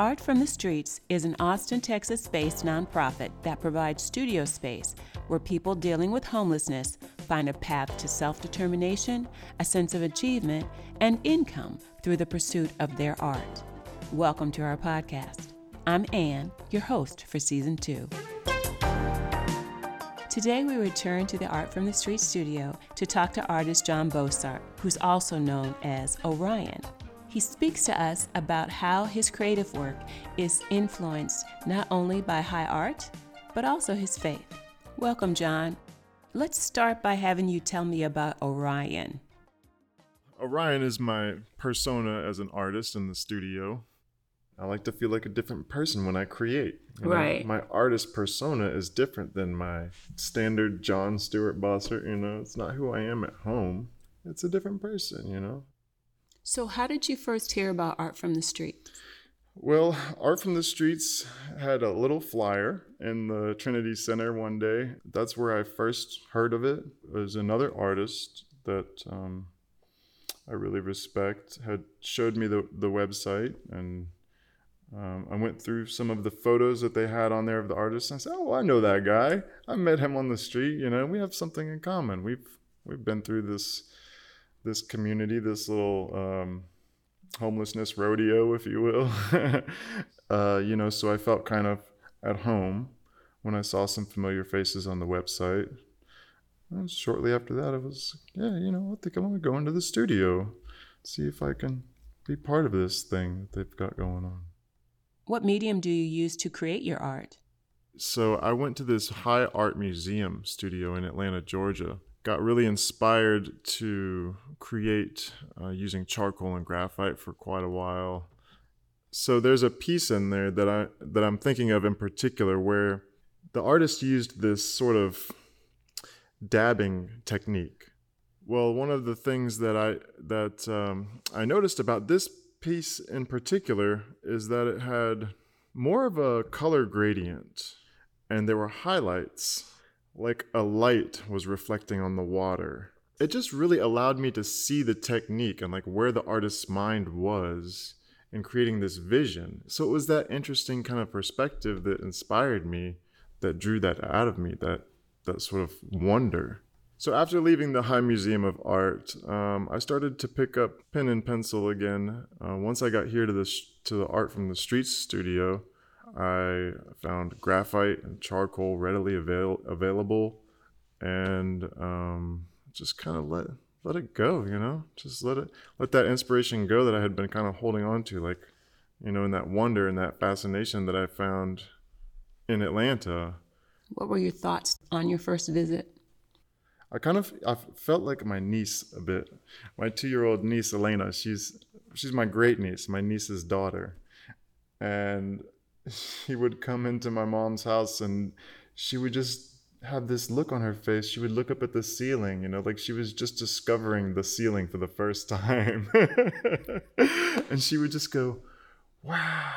Art from the Streets is an Austin, Texas based nonprofit that provides studio space where people dealing with homelessness find a path to self determination, a sense of achievement, and income through the pursuit of their art. Welcome to our podcast. I'm Ann, your host for season two. Today, we return to the Art from the Street studio to talk to artist John Bossert, who's also known as Orion. He speaks to us about how his creative work is influenced not only by high art, but also his faith. Welcome, John. Let's start by having you tell me about Orion. Orion is my persona as an artist in the studio. I like to feel like a different person when I create. You know? Right. My artist persona is different than my standard John Stewart Bossert. You know, it's not who I am at home. It's a different person, you know? So, how did you first hear about Art from the Street? Well, Art from the Streets had a little flyer in the Trinity Center one day. That's where I first heard of it. It was another artist that um, I really respect had showed me the, the website and um, I went through some of the photos that they had on there of the artist and I said, "Oh, I know that guy. I met him on the street. You know, we have something in common. We've we've been through this this community, this little um, homelessness rodeo, if you will. uh, you know, so I felt kind of at home when I saw some familiar faces on the website. And shortly after that, I was, yeah, you know, I think I'm going to go into the studio, see if I can be part of this thing that they've got going on. What medium do you use to create your art? So I went to this high art museum studio in Atlanta, Georgia got really inspired to create uh, using charcoal and graphite for quite a while. So there's a piece in there that I that I'm thinking of in particular where the artist used this sort of dabbing technique. Well, one of the things that I that um, I noticed about this piece in particular is that it had more of a color gradient, and there were highlights like a light was reflecting on the water. It just really allowed me to see the technique and like where the artist's mind was in creating this vision. So it was that interesting kind of perspective that inspired me, that drew that out of me, that that sort of wonder. So after leaving the High Museum of Art, um, I started to pick up pen and pencil again. Uh, once I got here to the sh- to the Art from the Streets studio, I found graphite and charcoal readily avail- available, and um, just kind of let let it go. You know, just let it let that inspiration go that I had been kind of holding on to, like you know, in that wonder and that fascination that I found in Atlanta. What were your thoughts on your first visit? I kind of I felt like my niece a bit. My two year old niece Elena, she's she's my great niece, my niece's daughter, and she would come into my mom's house and she would just have this look on her face. She would look up at the ceiling, you know, like she was just discovering the ceiling for the first time. and she would just go, wow.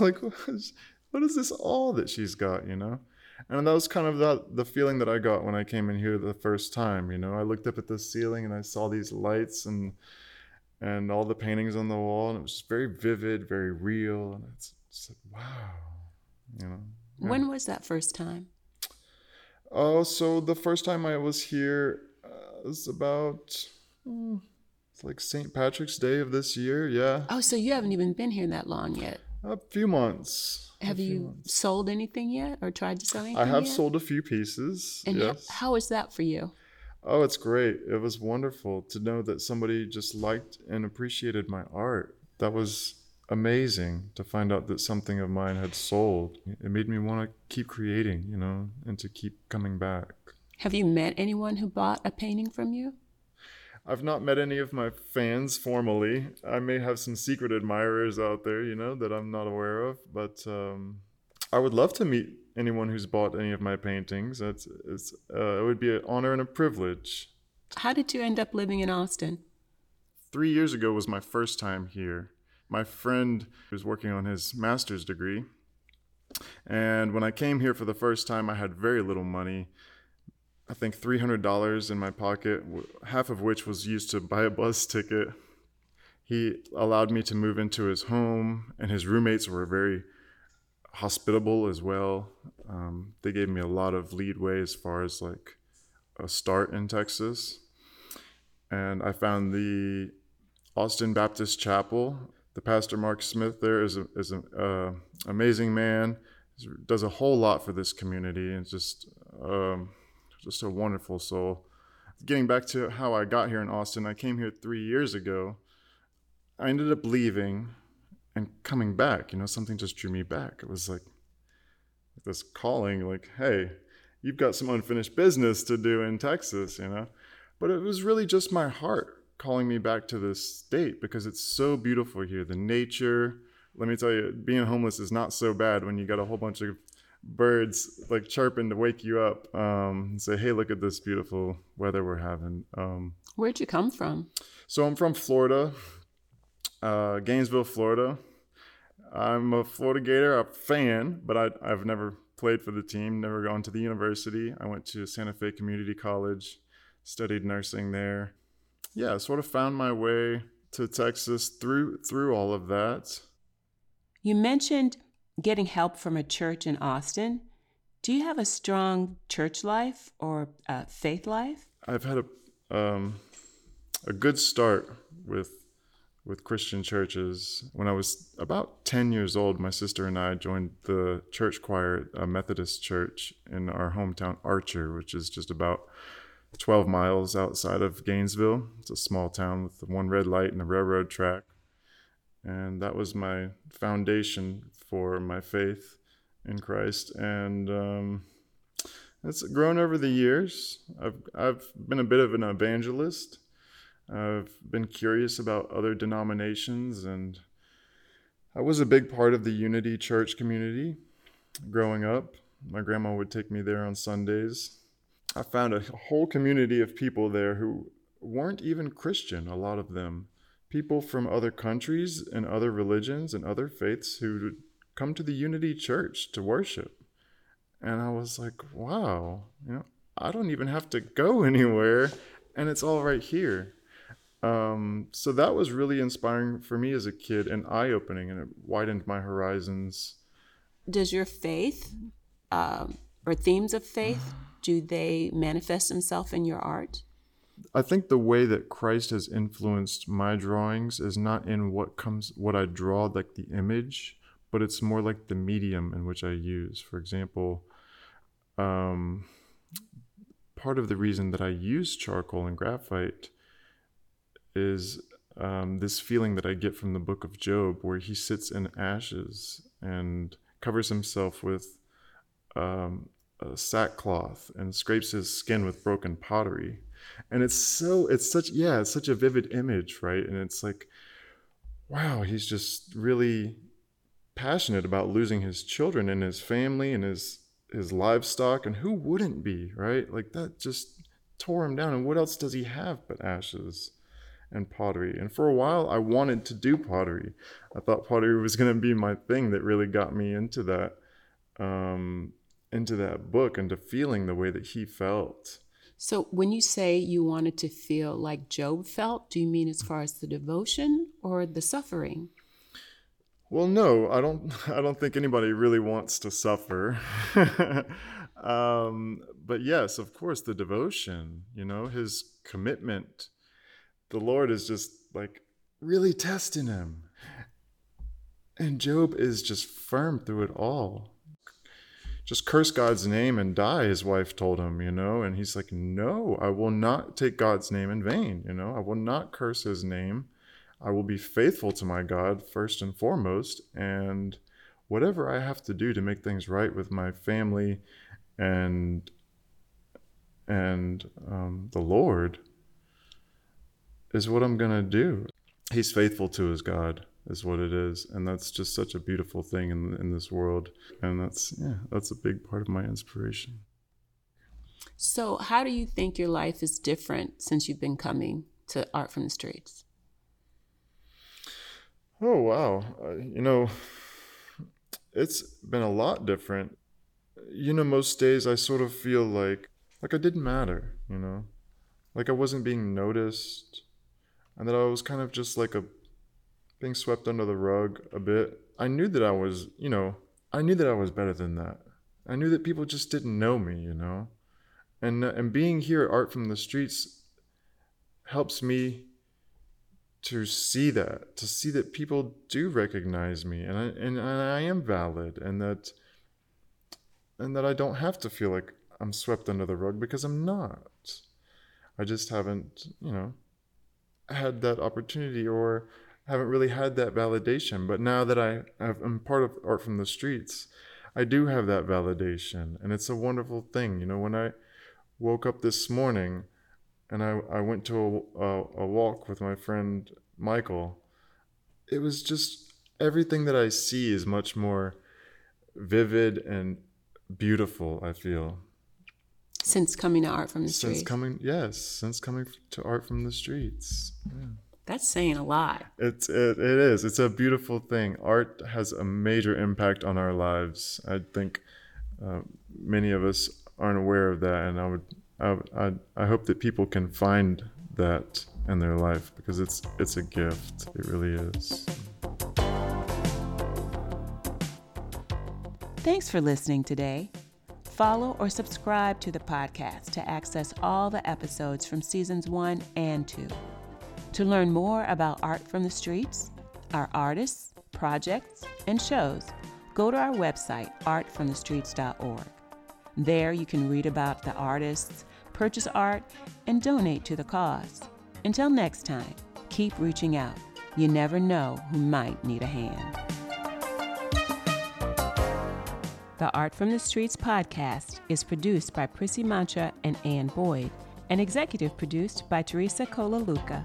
like, what is this all that she's got, you know? And that was kind of the, the feeling that I got when I came in here the first time, you know? I looked up at the ceiling and I saw these lights and and all the paintings on the wall and it was just very vivid, very real. And it's said, wow, you know. Yeah. When was that first time? Oh, so the first time I was here uh, was about hmm, it's like St. Patrick's Day of this year. Yeah. Oh, so you haven't even been here that long yet. A few months. Have few you months. sold anything yet, or tried to sell anything? I have yet? sold a few pieces. And yes. how is that for you? Oh, it's great. It was wonderful to know that somebody just liked and appreciated my art. That was amazing to find out that something of mine had sold. It made me want to keep creating, you know, and to keep coming back. Have you met anyone who bought a painting from you? I've not met any of my fans formally. I may have some secret admirers out there, you know, that I'm not aware of, but um, I would love to meet anyone who's bought any of my paintings. It's, it's, uh, it would be an honor and a privilege. How did you end up living in Austin? Three years ago was my first time here my friend was working on his master's degree. And when I came here for the first time, I had very little money. I think $300 in my pocket, half of which was used to buy a bus ticket. he allowed me to move into his home, and his roommates were very hospitable as well. Um, they gave me a lot of leadway as far as like a start in Texas. And I found the Austin Baptist Chapel. The pastor Mark Smith there is a, is an uh, amazing man. He does a whole lot for this community and just um, just a wonderful soul. Getting back to how I got here in Austin, I came here three years ago. I ended up leaving and coming back. You know, something just drew me back. It was like this calling, like, hey, you've got some unfinished business to do in Texas, you know? But it was really just my heart calling me back to this state because it's so beautiful here. The nature, let me tell you, being homeless is not so bad when you got a whole bunch of birds like chirping to wake you up um, and say, hey, look at this beautiful weather we're having. Um, Where'd you come from? So I'm from Florida, uh, Gainesville, Florida. I'm a Florida Gator, a fan, but I, I've never played for the team, never gone to the university. I went to Santa Fe Community College, studied nursing there. Yeah, sort of found my way to Texas through through all of that. You mentioned getting help from a church in Austin. Do you have a strong church life or a faith life? I've had a um, a good start with with Christian churches. When I was about 10 years old, my sister and I joined the church choir at a Methodist church in our hometown, Archer, which is just about 12 miles outside of Gainesville. It's a small town with one red light and a railroad track. And that was my foundation for my faith in Christ. And um, it's grown over the years. I've, I've been a bit of an evangelist. I've been curious about other denominations, and I was a big part of the Unity Church community growing up. My grandma would take me there on Sundays. I found a whole community of people there who weren't even Christian, a lot of them. People from other countries and other religions and other faiths who come to the Unity Church to worship. And I was like, wow, you know, I don't even have to go anywhere, and it's all right here. Um, so that was really inspiring for me as a kid and eye opening, and it widened my horizons. Does your faith um, or themes of faith do they manifest themselves in your art? I think the way that Christ has influenced my drawings is not in what comes what I draw like the image, but it's more like the medium in which I use. For example, um, part of the reason that I use charcoal and graphite is um, this feeling that I get from the book of Job, where he sits in ashes and covers himself with um, sackcloth and scrapes his skin with broken pottery. And it's so, it's such, yeah, it's such a vivid image, right? And it's like, wow, he's just really passionate about losing his children and his family and his his livestock and who wouldn't be right like that just tore him down and what else does he have but ashes and pottery. And for a while, I wanted to do pottery. I thought pottery was going to be my thing that really got me into that, um, into that book, into feeling the way that he felt. So, when you say you wanted to feel like Job felt, do you mean as far as the devotion or the suffering? Well, no, I don't. I don't think anybody really wants to suffer. um, but yes, of course, the devotion. You know, his commitment the Lord is just like really testing him. And Job is just firm through it all. Just curse God's name and die, his wife told him, you know. And he's like, No, I will not take God's name in vain, you know. I will not curse his name. I will be faithful to my God first and foremost. And whatever I have to do to make things right with my family and and um, the Lord, is what I'm going to do. He's faithful to his God is what it is. And that's just such a beautiful thing in in this world. And that's yeah that's a big part of my inspiration. So how do you think your life is different since you've been coming to art from the streets? Oh wow. Uh, you know it's been a lot different. You know most days i sort of feel like like i didn't matter you know? Like i wasn't being noticed and that I was kind of just like a being swept under the rug a bit. I knew that I was, you know, I knew that I was better than that. I knew that people just didn't know me, you know. And uh, and being here at Art from the Streets helps me to see that, to see that people do recognize me and I and, and I am valid and that and that I don't have to feel like I'm swept under the rug because I'm not. I just haven't, you know, had that opportunity or haven't really had that validation. But now that I have, I'm part of Art from the Streets, I do have that validation. And it's a wonderful thing. You know, when I woke up this morning and I, I went to a, a, a walk with my friend Michael, it was just everything that I see is much more vivid and beautiful, I feel. Since coming to art from the streets. Since coming, yes, since coming to art from the streets. Yeah. That's saying a lot. It's it, it is. It's a beautiful thing. Art has a major impact on our lives. I think uh, many of us aren't aware of that, and I would I, I I hope that people can find that in their life because it's it's a gift. It really is. Thanks for listening today. Follow or subscribe to the podcast to access all the episodes from seasons one and two. To learn more about Art from the Streets, our artists, projects, and shows, go to our website, artfromthestreets.org. There you can read about the artists, purchase art, and donate to the cause. Until next time, keep reaching out. You never know who might need a hand. The Art from the Streets podcast is produced by Prissy Mancha and Ann Boyd and executive produced by Teresa Colaluca.